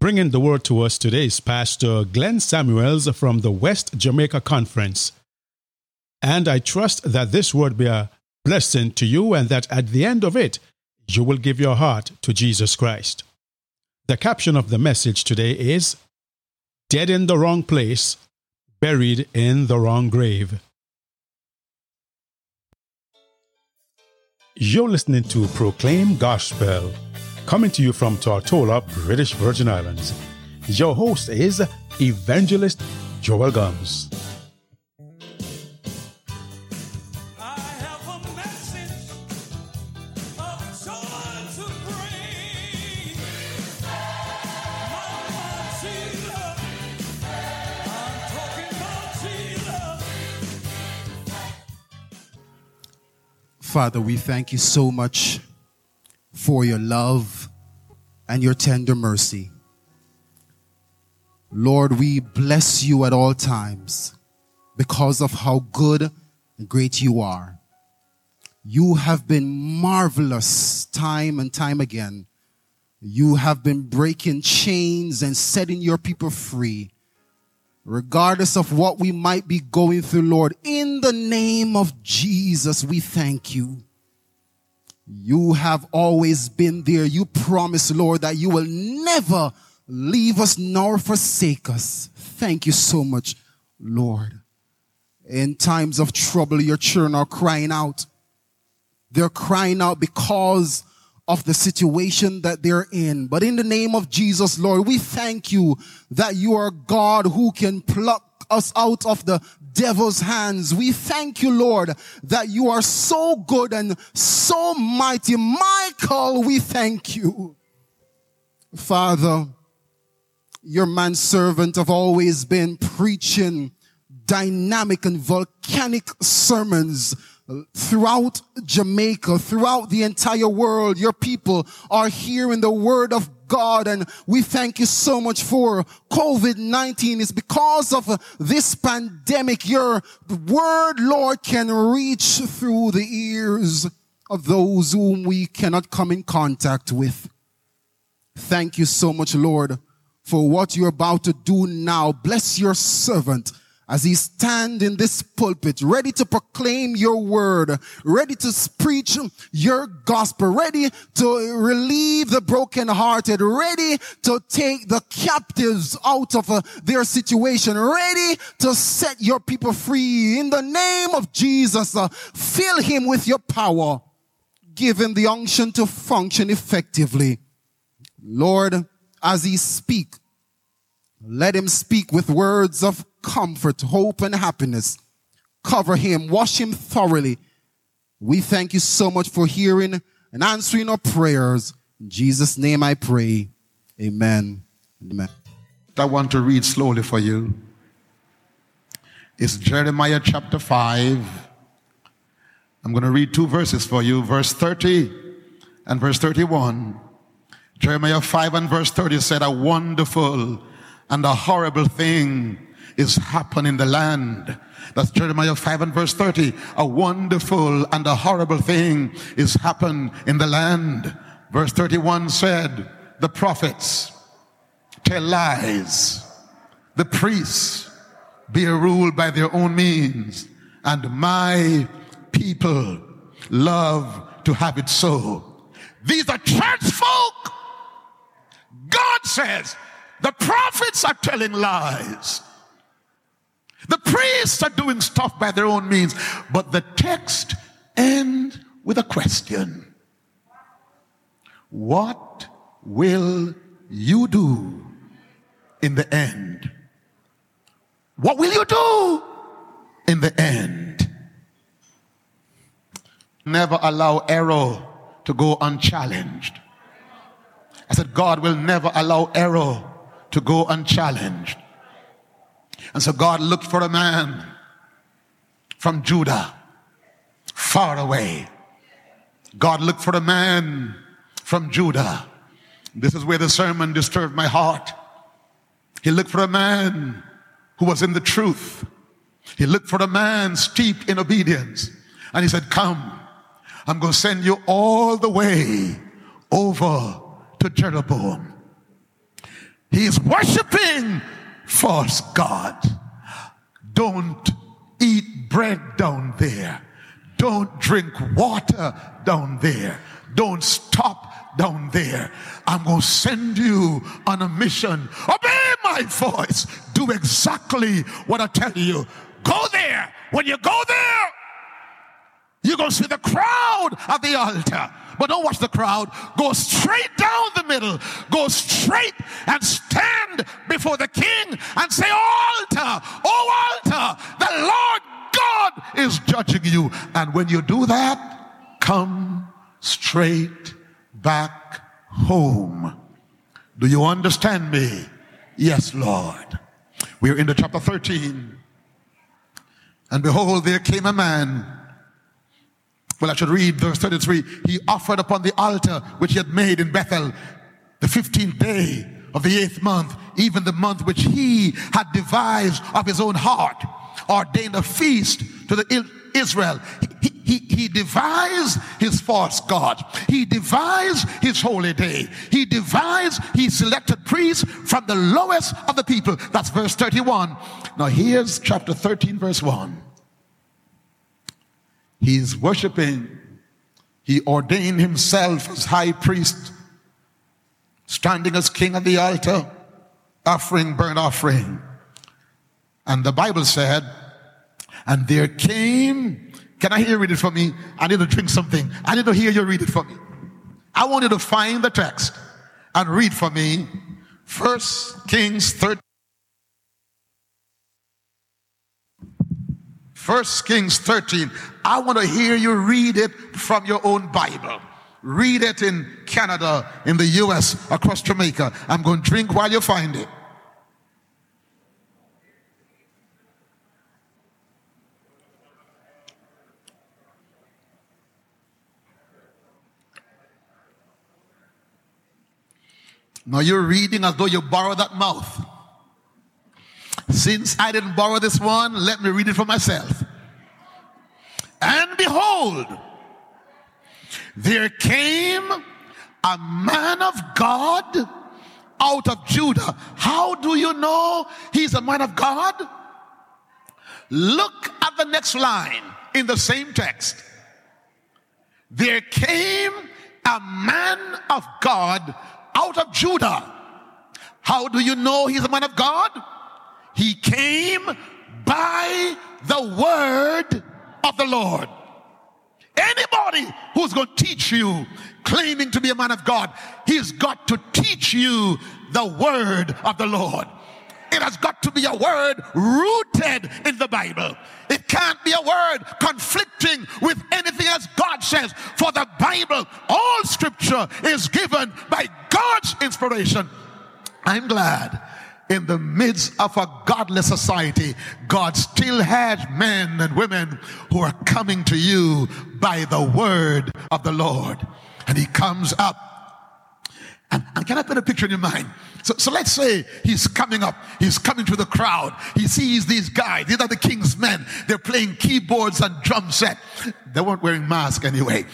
Bringing the word to us today is Pastor Glenn Samuels from the West Jamaica Conference. And I trust that this word be a blessing to you and that at the end of it, you will give your heart to Jesus Christ. The caption of the message today is Dead in the Wrong Place, Buried in the Wrong Grave. You're listening to Proclaim Gospel coming to you from Tortola, British Virgin Islands. Your host is Evangelist Joel Gums. Father, we thank you so much for your love and your tender mercy. Lord, we bless you at all times because of how good and great you are. You have been marvelous time and time again. You have been breaking chains and setting your people free. Regardless of what we might be going through, Lord, in the name of Jesus, we thank you. You have always been there. You promise, Lord, that you will never leave us nor forsake us. Thank you so much, Lord. In times of trouble, your children are crying out. They're crying out because of the situation that they're in. But in the name of Jesus, Lord, we thank you that you are God who can pluck us out of the devil's hands. We thank you, Lord, that you are so good and so mighty. Michael, we thank you. Father, your manservant have always been preaching dynamic and volcanic sermons throughout Jamaica, throughout the entire world. Your people are hearing the word of God. And we thank you so much for COVID-19. It's because of this pandemic, your word, Lord, can reach through the ears of those whom we cannot come in contact with. Thank you so much, Lord, for what you're about to do now. Bless your servant as he stand in this pulpit, ready to proclaim your word, ready to preach your gospel, ready to relieve the brokenhearted, ready to take the captives out of uh, their situation, ready to set your people free. In the name of Jesus, uh, fill him with your power. Give him the unction to function effectively. Lord, as he speak, let him speak with words of comfort, hope, and happiness. Cover him, wash him thoroughly. We thank you so much for hearing and answering our prayers. In Jesus' name I pray. Amen. Amen. I want to read slowly for you. It's Jeremiah chapter 5. I'm going to read two verses for you, verse 30 and verse 31. Jeremiah 5 and verse 30 said, A wonderful and a horrible thing is happening in the land. That's Jeremiah 5 and verse 30. A wonderful and a horrible thing is happening in the land. Verse 31 said, the prophets tell lies. The priests be ruled by their own means. And my people love to have it so. These are church folk. God says the prophets are telling lies. The priests are doing stuff by their own means. But the text ends with a question. What will you do in the end? What will you do in the end? Never allow error to go unchallenged. I said, God will never allow error to go unchallenged. And so God looked for a man from Judah, far away. God looked for a man from Judah. This is where the sermon disturbed my heart. He looked for a man who was in the truth. He looked for a man steeped in obedience. And he said, Come, I'm going to send you all the way over to Jeroboam. He is worshiping false God. Don't eat bread down there. Don't drink water down there. Don't stop down there. I'm going to send you on a mission. Obey my voice. Do exactly what I tell you. Go there. When you go there, you're going to see the crowd at the altar. But don't watch the crowd. Go straight down the middle. Go straight and stand before the king and say, Altar, oh altar, the Lord God is judging you. And when you do that, come straight back home. Do you understand me? Yes, Lord. We're in the chapter 13. And behold, there came a man. Well, I should read verse 33. He offered upon the altar which he had made in Bethel the 15th day of the eighth month, even the month which he had devised of his own heart, ordained a feast to the Israel. He, he, he devised his false God. He devised his holy day. He devised, he selected priests from the lowest of the people. That's verse 31. Now here's chapter 13, verse 1. He's worshiping. He ordained himself as high priest, standing as king at the altar, offering burnt offering. And the Bible said, and there came, can I hear you read it for me? I need to drink something. I need to hear you read it for me. I want you to find the text and read for me First Kings 13. First Kings 13. I want to hear you read it from your own Bible. Read it in Canada, in the US, across Jamaica. I'm going to drink while you find it. Now you're reading as though you borrowed that mouth. Since I didn't borrow this one, let me read it for myself. And behold, there came a man of God out of Judah. How do you know he's a man of God? Look at the next line in the same text. There came a man of God out of Judah. How do you know he's a man of God? He came by the word of the Lord. Anybody who's going to teach you, claiming to be a man of God, he's got to teach you the word of the Lord. It has got to be a word rooted in the Bible. It can't be a word conflicting with anything else God says. For the Bible, all scripture is given by God's inspiration. I'm glad in the midst of a godless society, God still has men and women who are coming to you by the word of the Lord. And he comes up. And, and can I put a picture in your mind? So, so let's say he's coming up, he's coming to the crowd. He sees these guys, these are the king's men. They're playing keyboards and drum set. They weren't wearing masks anyway.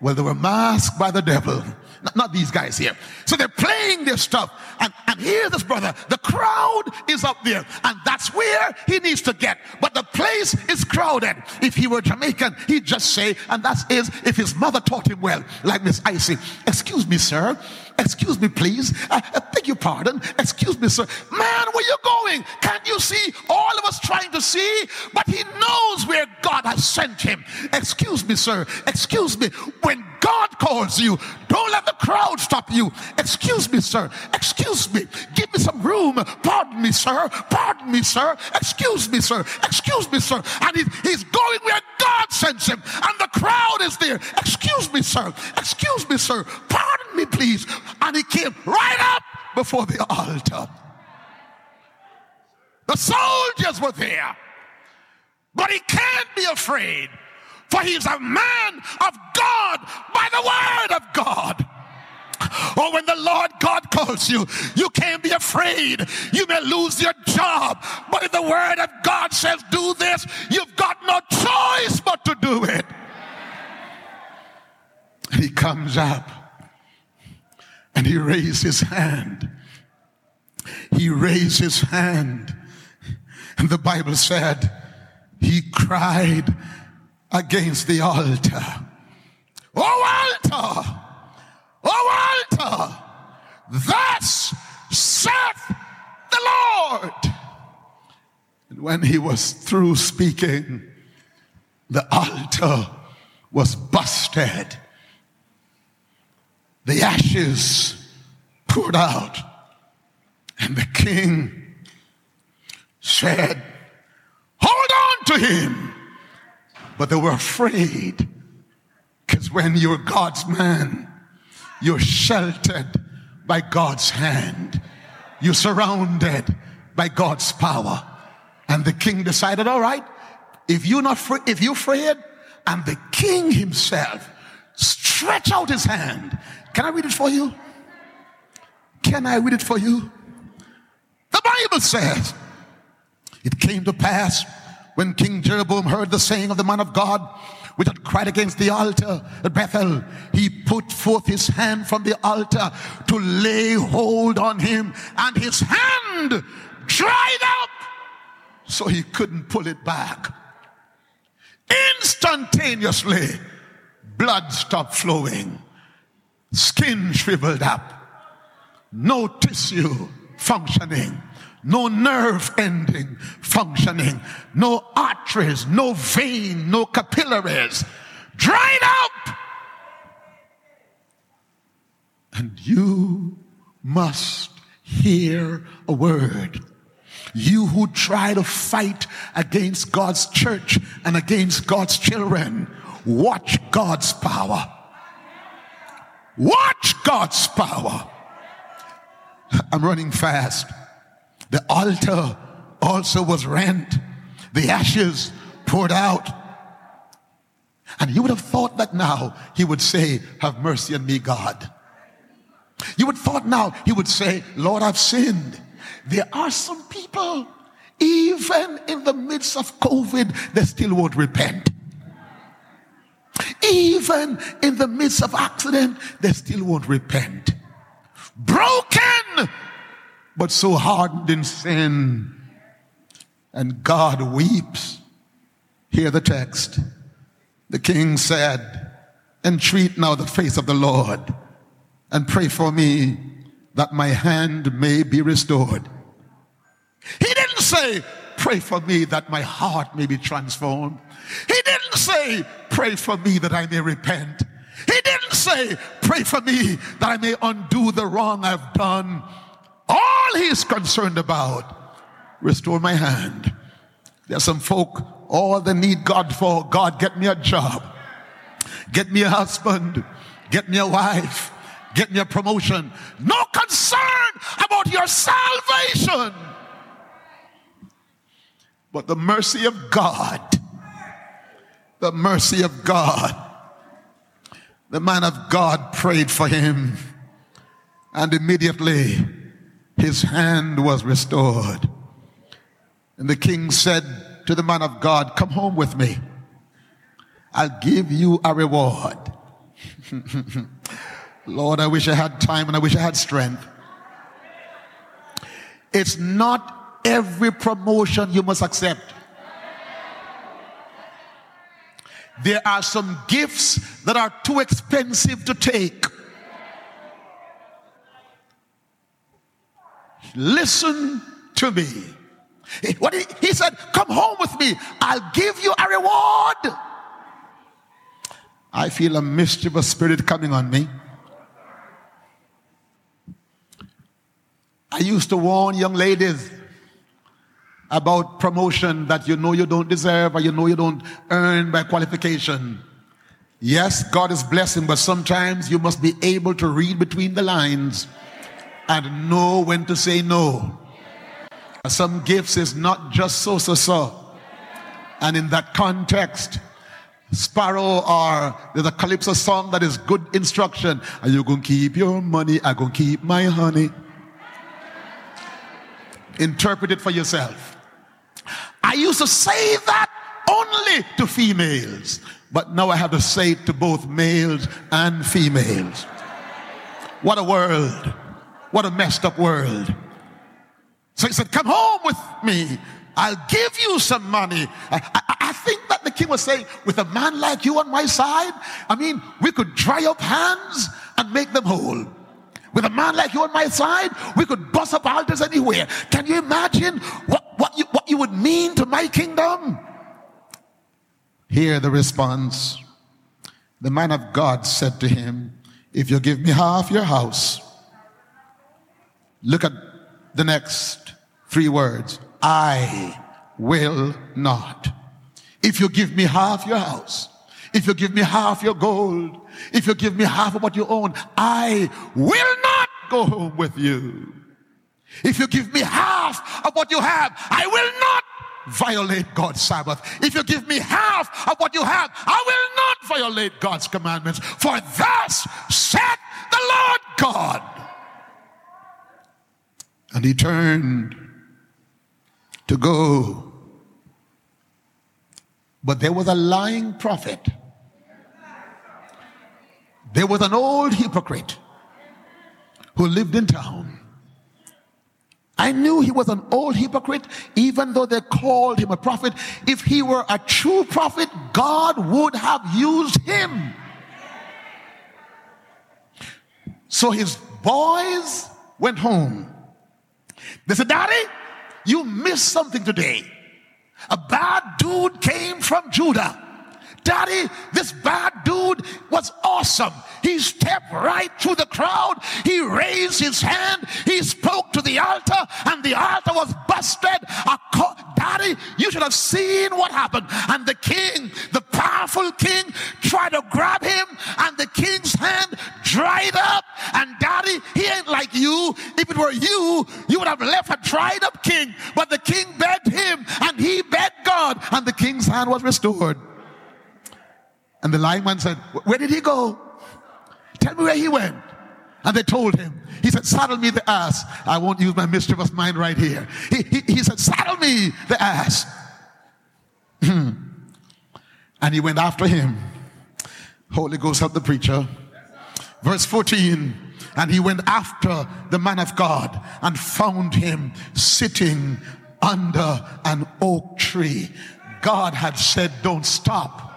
Well, they were masked by the devil. Not, not these guys here. So they're playing their stuff. And, and here's this brother. The crowd is up there. And that's where he needs to get. But the place is crowded. If he were Jamaican, he'd just say, and that is if his mother taught him well, like Miss Icy. Excuse me, sir. Excuse me, please. I, I beg your pardon. Excuse me, sir. Man, where you going? Can't you see? All of us trying to see, but he knows where God has sent him. Excuse me, sir. Excuse me. When God calls you, don't let the crowd stop you. Excuse me, sir. Excuse me. Give me some room. Pardon me, sir. Pardon me, sir. Excuse me, sir. Excuse me, sir. And he, he's going where God sends him, and the crowd is there. Excuse me, sir. Excuse me, sir. Pardon me, please. And he came right up before the altar. The soldiers were there, but he can't be afraid, for he's a man of God by the word of God. Or oh, when the Lord God calls you, you can't be afraid. You may lose your job, but if the word of God says do this, you've got no choice but to do it. And he comes up and he raised his hand he raised his hand. And the Bible said he cried against the altar. Oh, altar! Oh, altar! Thus saith the Lord. And when he was through speaking, the altar was busted. The ashes poured out. And the king said, Hold on to him. But they were afraid because when you're God's man, you're sheltered by God's hand, you're surrounded by God's power. And the king decided, all right, if you're not free, if you're afraid, and the king himself stretch out his hand. Can I read it for you? Can I read it for you? The Bible says, It came to pass when King Jeroboam heard the saying of the man of God, which had cried against the altar at Bethel, he put forth his hand from the altar to lay hold on him, and his hand dried up so he couldn't pull it back. Instantaneously, blood stopped flowing, skin shriveled up, no tissue functioning, no nerve ending functioning, no arteries, no vein, no capillaries, dried up. And you must hear a word. You who try to fight against God's church and against God's children, watch God's power. Watch God's power. I'm running fast. The altar also was rent, the ashes poured out. And you would have thought that now he would say, Have mercy on me, God. You would thought now he would say, Lord, I've sinned. There are some people, even in the midst of COVID, they still won't repent. Even in the midst of accident, they still won't repent. Broken, but so hardened in sin. And God weeps. Hear the text. The king said, Entreat now the face of the Lord and pray for me that my hand may be restored. He didn't say, Pray for me that my heart may be transformed. He didn't say, Pray for me that I may repent. He didn't say, Pray for me that I may undo the wrong I've done. All he's concerned about, restore my hand. There's some folk, all they need God for God, get me a job, get me a husband, get me a wife, get me a promotion. No concern about your salvation. But the mercy of God, the mercy of God. The man of God prayed for him, and immediately his hand was restored. And the king said to the man of God, Come home with me. I'll give you a reward. Lord, I wish I had time and I wish I had strength. It's not every promotion you must accept. There are some gifts that are too expensive to take. Listen to me. What he, he said, Come home with me, I'll give you a reward. I feel a mischievous spirit coming on me. I used to warn young ladies about promotion that you know you don't deserve or you know you don't earn by qualification. Yes, God is blessing, but sometimes you must be able to read between the lines and know when to say no. Some gifts is not just so so so. And in that context, Sparrow or there's a Calypso song that is good instruction. Are you gonna keep your money? I gonna keep my honey. Interpret it for yourself. I used to say that only to females, but now I have to say it to both males and females. What a world. What a messed up world. So he said, Come home with me. I'll give you some money. I, I, I, think that the king was saying, with a man like you on my side, I mean, we could dry up hands and make them whole. With a man like you on my side, we could bust up altars anywhere. Can you imagine what, what, you, what you would mean to my kingdom? Hear the response. The man of God said to him, If you give me half your house, look at the next three words I will not. If you give me half your house, if you give me half your gold, if you give me half of what you own, I will not go home with you. If you give me half of what you have, I will not violate God's Sabbath. If you give me half of what you have, I will not violate God's commandments. For thus said the Lord God. And he turned to go. But there was a lying prophet. There was an old hypocrite who lived in town. I knew he was an old hypocrite, even though they called him a prophet. If he were a true prophet, God would have used him. So his boys went home. They said, Daddy, you missed something today. A bad dude came from Judah Daddy, this bad dude was awesome. He stepped right through the crowd. He raised his hand. He spoke to the altar and the altar was busted. Daddy, you should have seen what happened. And the king, the powerful king, tried to grab him and the king's hand dried up. And daddy, he ain't like you. If it were you, you would have left a dried up king. But the king begged him and he begged God and the king's hand was restored. And the lying man said, Where did he go? Tell me where he went. And they told him. He said, Saddle me the ass. I won't use my mischievous mind right here. He, he, he said, Saddle me the ass. and he went after him. Holy Ghost help the preacher. Verse 14. And he went after the man of God and found him sitting under an oak tree. God had said, Don't stop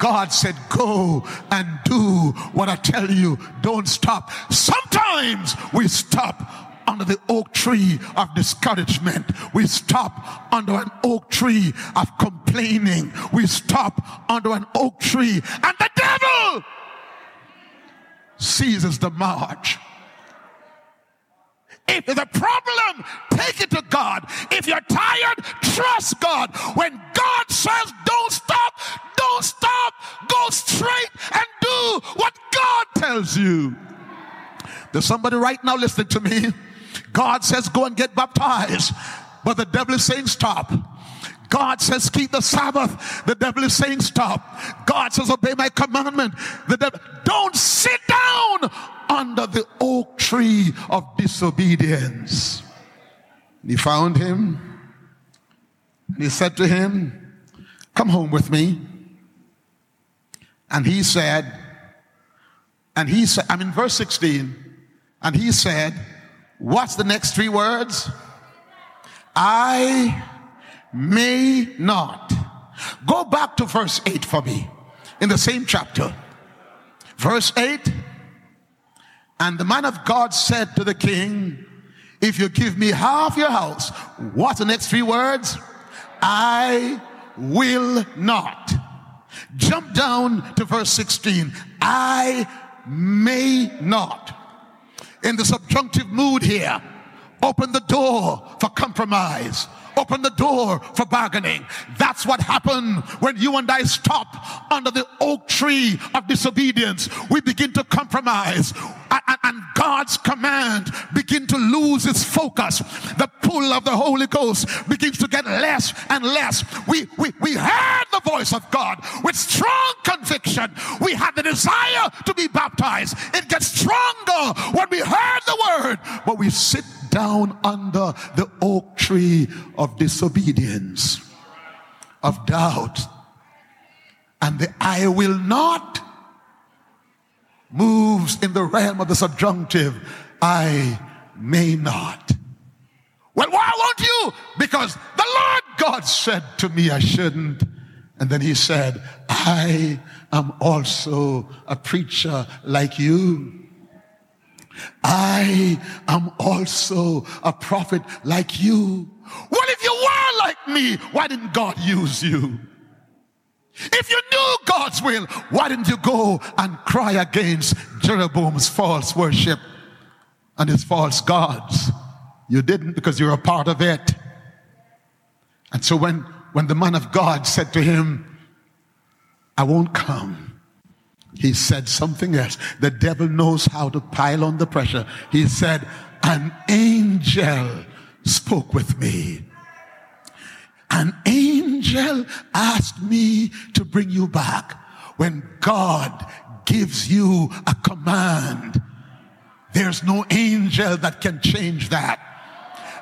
God said, Go and do what I tell you. Don't stop. Sometimes we stop under the oak tree of discouragement. We stop under an oak tree of complaining. We stop under an oak tree, and the devil seizes the march. If there's a problem, take it to God. If you're tired, trust God. When There's somebody right now listening to me. God says, go and get baptized. But the devil is saying, stop. God says, keep the Sabbath. The devil is saying, stop. God says, obey my commandment. The devil, don't sit down under the oak tree of disobedience. he found him and he said to him, Come home with me. And he said, and he said, I'm in verse 16, and he said, What's the next three words? I may not. Go back to verse 8 for me in the same chapter. Verse 8 And the man of God said to the king, If you give me half your house, what's the next three words? I will not. Jump down to verse 16. I may not. In the subjunctive mood here, open the door for compromise open the door for bargaining. That's what happened when you and I stop under the oak tree of disobedience. We begin to compromise and, God's command begin to lose its focus. The pull of the Holy Ghost begins to get less and less. We, we, we heard the voice of God with strong conviction. We had the desire to be baptized. It gets stronger when we heard the word, but we sit down under the oak tree of disobedience, of doubt, and the I will not moves in the realm of the subjunctive. I may not. Well, why won't you? Because the Lord God said to me I shouldn't. And then he said, I am also a preacher like you. I am also a prophet like you. Well, if you were like me, why didn't God use you? If you knew God's will, why didn't you go and cry against Jeroboam's false worship and his false gods? You didn't because you're a part of it. And so when, when the man of God said to him, I won't come, he said something else. The devil knows how to pile on the pressure. He said, An angel spoke with me. An angel asked me to bring you back. When God gives you a command, there's no angel that can change that.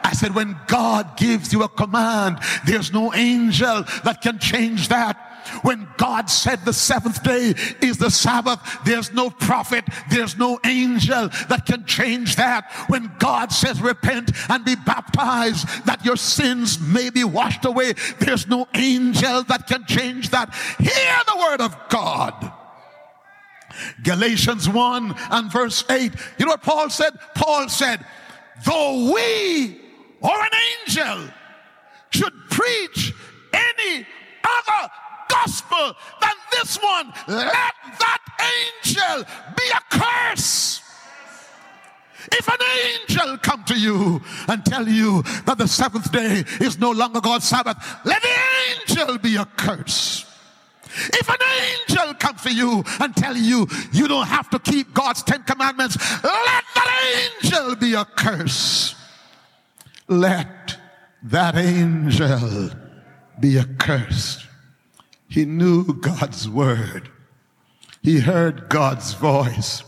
I said, when God gives you a command, there's no angel that can change that. When God said the seventh day is the Sabbath, there's no prophet, there's no angel that can change that. When God says repent and be baptized that your sins may be washed away, there's no angel that can change that. Hear the word of God. Galatians 1 and verse 8. You know what Paul said? Paul said, though we or an angel should preach any other gospel than this one, let that angel be a curse. If an angel come to you and tell you that the seventh day is no longer God's Sabbath, let the angel be a curse. If an angel comes to you and tell you you don't have to keep God's Ten Commandments, let that angel be a curse. Let that angel be accursed. He knew God's word. He heard God's voice.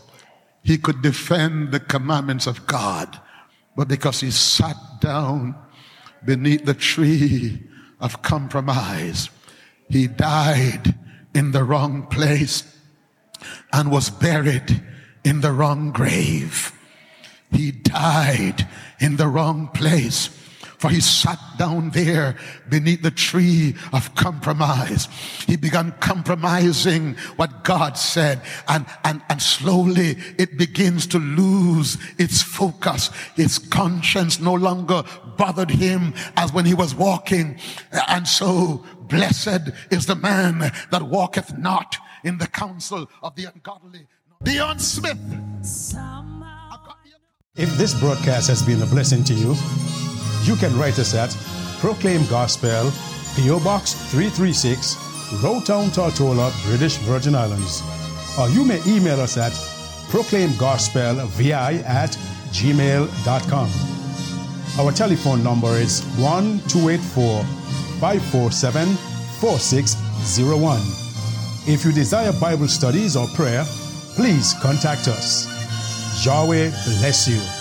He could defend the commandments of God. But because he sat down beneath the tree of compromise, he died in the wrong place and was buried in the wrong grave. He died in the wrong place for he sat down there beneath the tree of compromise. He began compromising what God said and, and, and slowly it begins to lose its focus. His conscience no longer bothered him as when he was walking. And so blessed is the man that walketh not in the counsel of the ungodly. Dion Smith. If this broadcast has been a blessing to you, you can write us at Proclaim Gospel, P.O. Box 336, Road Town, Tortola, British Virgin Islands. Or you may email us at proclaimgospelvi at gmail.com. Our telephone number is 1 284 547 4601. If you desire Bible studies or prayer, please contact us. Yahweh bless you.